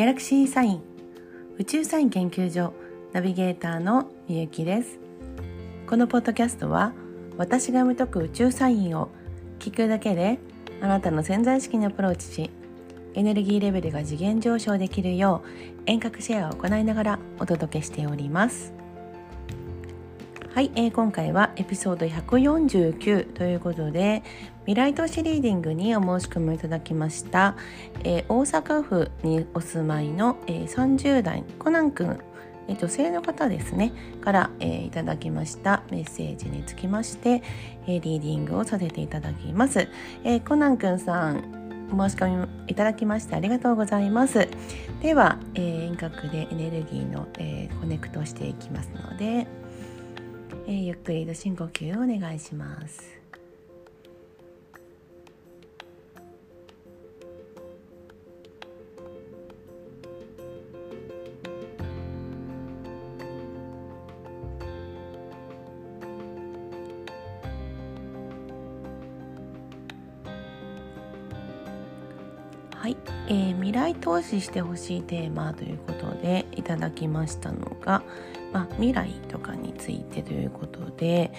ギャラクシーサイン宇宙サイン研究所ナビゲーターのみゆきです。このポッドキャストは私が読み解く宇宙サインを聞くだけであなたの潜在意識にアプローチしエネルギーレベルが次元上昇できるよう遠隔シェアを行いながらお届けしております。はい、えー、今回はエピソード149ということで未来投資リーディングにお申し込みいただきました、えー、大阪府にお住まいの、えー、30代コナン君え女性の方ですねから、えー、いただきました。メッセージにつきまして、えー、リーディングをさせていただきます、えー、コナン君さん申し込みいただきましてありがとうございます。では、えー、遠隔でエネルギーの、えー、コネクトしていきますのでえー、ゆっくりと深呼吸をお願いします。はい、えー、未来投資してほしいテーマということでいただきましたのが、まあ、未来とかについてということで、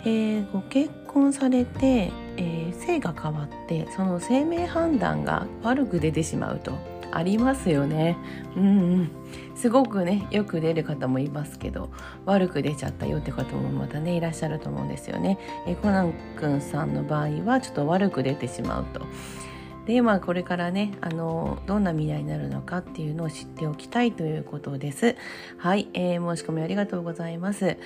えー、ご結婚されて、えー、性が変わってその生命判断が悪く出てしまうとありますよね。うんうん。すごくね、よく出る方もいますけど、悪く出ちゃったよって方もまたね、いらっしゃると思うんですよね。えコナン君さんの場合は、ちょっと悪く出てしまうと。でまあこれからねあのどんな未来になるのかっていうのを知っておきたいということです。はい、えー、申し込みありがとうございます。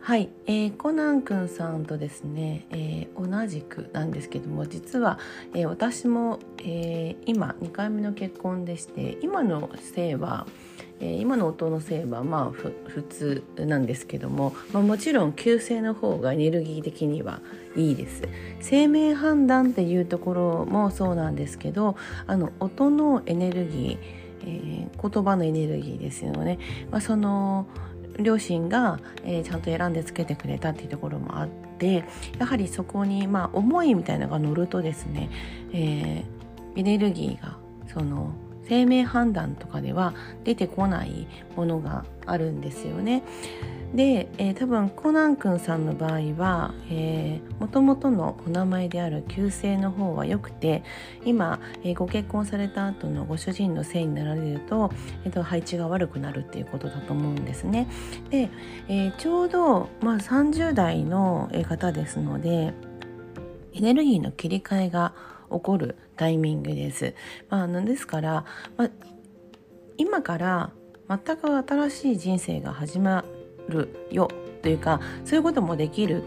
はい、えー、コナンくんさんとですね、えー、同じくなんですけども実は、えー、私も、えー、今2回目の結婚でして今の性はえー、今の音のせいはまあ普通なんですけども、まあ、もちろん急性の方がエネルギー的にはいいです。生命判断っていうところもそうなんですけどあの音のエネルギー、えー、言葉のエネルギーですよね、まあ、その両親が、えー、ちゃんと選んでつけてくれたっていうところもあってやはりそこに、まあ、思いみたいなのが乗るとですね、えー、エネルギーがその生命判断とかでは出てこないものがあるんですよね。で、えー、多分コナン君さんの場合はもともとのお名前である旧姓の方は良くて今、えー、ご結婚された後のご主人の姓になられると,、えーと、配置が悪くなるっていうことだと思うんですね。で、えー、ちょうど、まあ、30代の方ですのでエネルギーの切り替えが起こるタイミングです。まあ、なんですから、まあ、今から全く新しい人生が始まるよというかそういうこともできる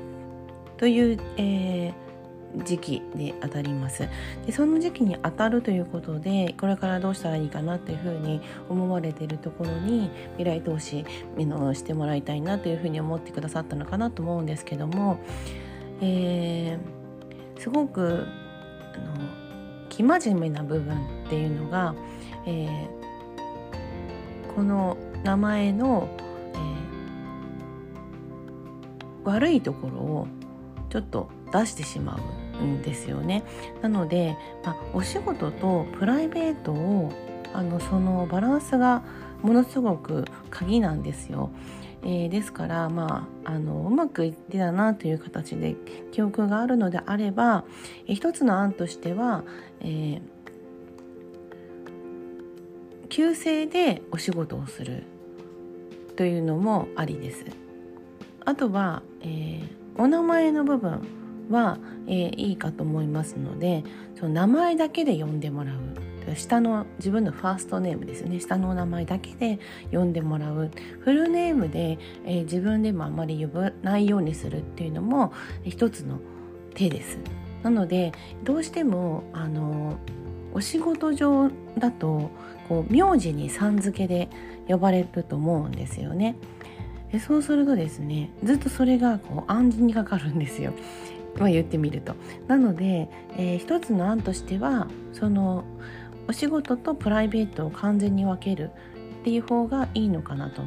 という、えー、時期で当たりますでその時期に当たるということでこれからどうしたらいいかなというふうに思われているところに未来投資のしてもらいたいなというふうに思ってくださったのかなと思うんですけども、えー、すごくあの生真面目な部分っていうのが、えー、この名前の、えー、悪いところをちょっと出してしまうんですよね。なので、まあ、お仕事とプライベートをあのそのバランスがものすごく鍵なんですよ。えー、ですからまああのうまくいってたなという形で記憶があるのであれば、えー、一つの案としては、えー、旧姓でお仕事をするというのもありです。あとは、えー、お名前の部分は、えー、いいかと思いますのでその名前だけで呼んでもらう下の自分のファーストネームですね。下のお名前だけで呼んでもらう。フルネームで、えー、自分でもあまり呼ばないようにするっていうのも一つの手です。なのでどうしてもあのお仕事上だとこう名字にさん付けで呼ばれると思うんですよね。でそうするとですねずっとそれがこう暗示にかかるんですよ。まあ言ってみると。なので、えー、一つの案としてはそのお仕事とプライベートを完全に分けるっていう方がいいのかなと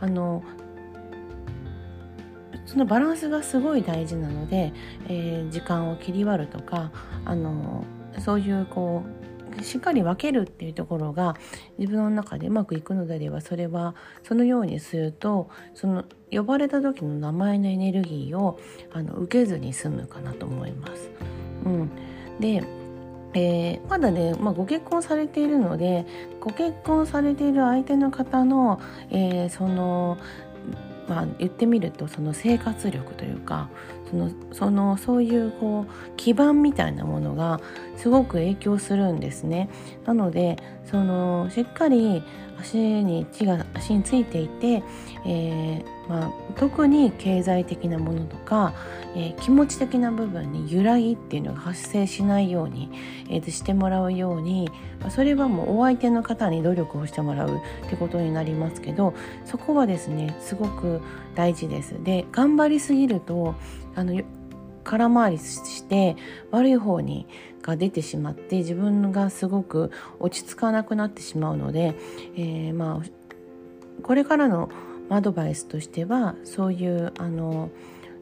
あのそのバランスがすごい大事なので、えー、時間を切り割るとかあのそういうこうしっかり分けるっていうところが自分の中でうまくいくのであればそれはそのようにするとその呼ばれた時の名前のエネルギーをあの受けずに済むかなと思います。うん、でえー、まだね、まあ、ご結婚されているのでご結婚されている相手の方の、えー、そのまあ、言ってみるとその生活力というかそのそのそういうこう基盤みたいなものがすごく影響するんですね。なのでそのしっかり足に血が足についていて、えー、まあ、特に経済的なものとか、えー、気持ち的な部分に揺らぎっていうのが発生しないように、えー、してもらうようにそれはもうお相手の方に努力をしてもらうってことになりますけどそこはですねすごく大事です。で頑張りすぎるとあの空回りして悪い方にが出てしまって自分がすごく落ち着かなくなってしまうので、えー、まあこれからのアドバイスとしてはそういうあの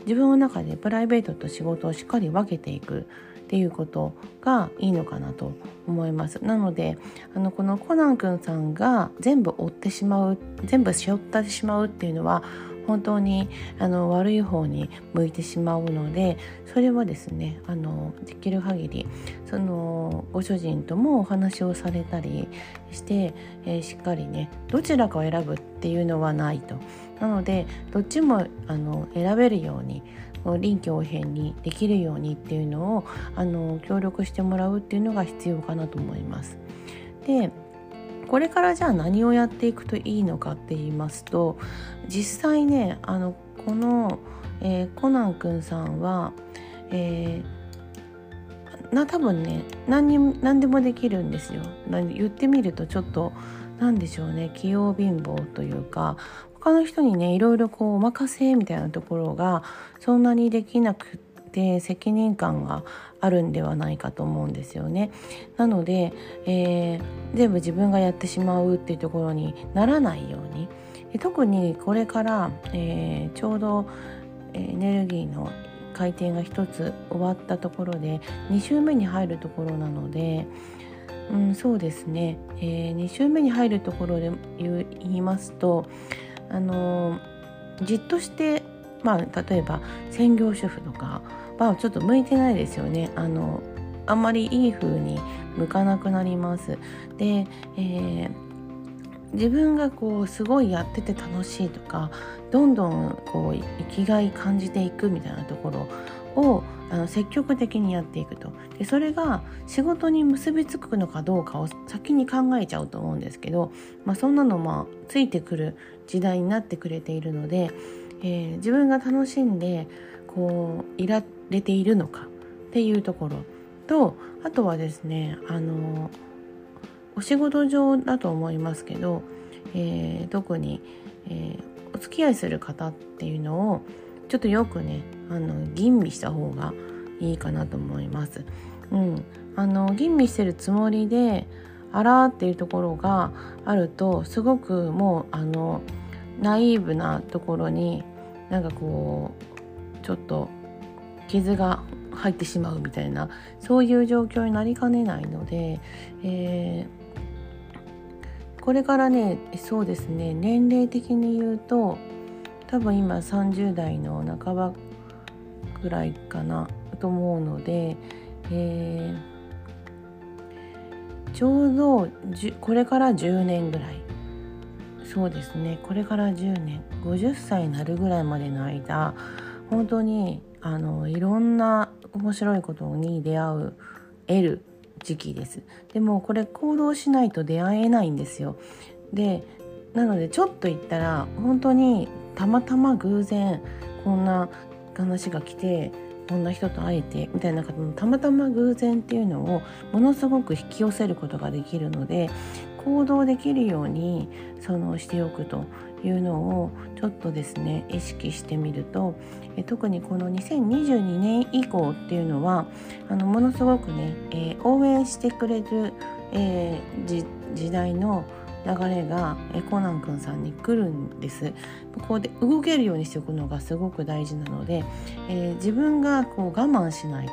自分の中でプライベートと仕事をしっかり分けていくっていうことがいいのかなと思いますなのであのこのコナン君さんが全部追ってしまう全部背負ってしまうっていうのは本当にあの悪い方に向いてしまうのでそれはですねあのできる限りそのご主人ともお話をされたりして、えー、しっかりねどちらかを選ぶっていうのはないと。なのでどっちもあの選べるように臨機応変にできるようにっていうのをあの協力してもらうっていうのが必要かなと思います。でこれからじゃあ何をやっていくといいのかって言いますと実際ねあのこの、えー、コナン君さんは、えー、な多分ね何に何でもできるんですよ。言ってみるとちょっと何でしょうね器用貧乏というか他の人にねいろいろこうお任せみたいなところがそんなにできなくて責任感があるんではないかと思うんですよね。なので、えー、全部自分がやってしまうっていうところにならないように特にこれから、えー、ちょうどエネルギーの回転が1つ終わったところで2週目に入るところなので、うん、そうですね、えー、2週目に入るところで言いますとあのじっとしてまあ例えば専業主婦とかはちょっと向いてないですよね。あのあんまりいい風に向かなくなります。で、えー、自分がこうすごいやってて楽しいとかどんどんこう生きがい感じていくみたいなところをあの積極的にやっていくと。でそれが仕事に結びつくのかどうかを先に考えちゃうと思うんですけど、まあ、そんなのまあついてくる時代になってくれているので、えー、自分が楽しんでこういられているのかっていうところとあとはですねあのお仕事上だと思いますけど、えー、特に、えー、お付き合いする方っていうのをちょっとよくねあの吟味した方がいいかなと思います。うん、あの吟味してるつもりであらっていうところがあるとすごくもうあのナイーブなところになんかこうちょっと傷が入ってしまうみたいなそういう状況になりかねないので、えー、これからねそうですね年齢的に言うと多分今30代の半ばぐらいかなと思うので、えー、ちょうどこれから10年ぐらいそうですね。これから10年50歳になるぐらいまでの間本当にあのいろんな面白いことに出会う得る時期です。でもこれ行動しないと出会えないんですよ。でなのでちょっと言ったら本当にたまたま偶然こんな話が来てこんな人と会えてみたいな方のたまたま偶然っていうのをものすごく引き寄せることができるので行動できるようにそのしておくというのをちょっとですね意識してみるとえ特にこの2022年以降っていうのはあのものすごくね、えー、応援してくれる、えー、時代の流れがコナン君さんに来るんです。ここで動けるようにしておくのがすごく大事なので、えー、自分がこう我慢しないと。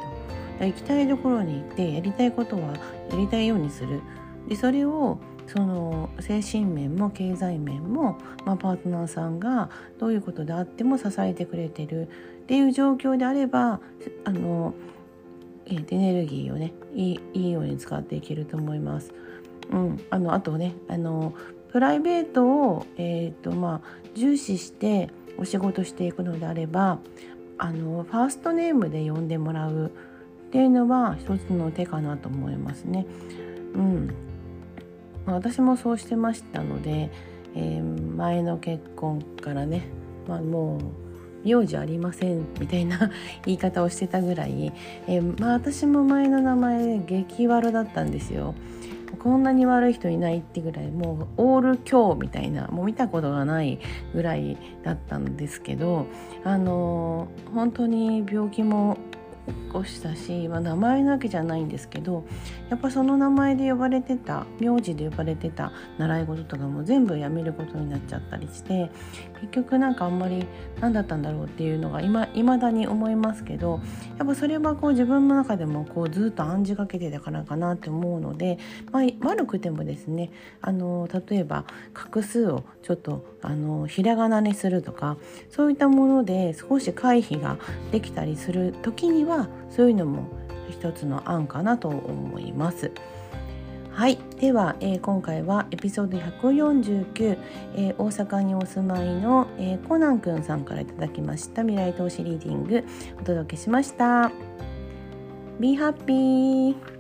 行きたいところに行ってやりたいことはやりたいようにする。でそれをその精神面も経済面も、まあ、パートナーさんがどういうことであっても支えてくれてるっていう状況であればあのエネルギーをねいいように使っていけると思います。うん、あのあとねあのプライベートを、えーとまあ、重視してお仕事していくのであればあのファーストネームで呼んでもらうっていうのは一つの手かなと思いますね。うんまあ、私もそうしてましたので、えー、前の結婚からね、まあ、もう名字ありませんみたいな 言い方をしてたぐらい、えー、まあ、私も前の名前激悪だったんですよ。こんなに悪い人いないってぐらいもうオール今日みたいなもう見たことがないぐらいだったんですけどあの本当に病気も起こしたし、まあ、名前なわけじゃないんですけどやっぱその名前で呼ばれてた名字で呼ばれてた習い事とかも全部やめることになっちゃったりして結局なんかあんまり何だったんだろうっていうのが今未だに思いますけどやっぱそれはこう自分の中でもこうずっと暗示かけてたからかなって思うので、まあ、悪くてもですねあの例えば画数をちょっとあのひらがなにするとかそういったもので少し回避ができたりする時にはそういうのも一つの案かなと思います。はい、では、えー、今回はエピソード149、えー、大阪にお住まいの、えー、コナンくんさんからいただきました未来投資リーディングお届けしました。Be happy!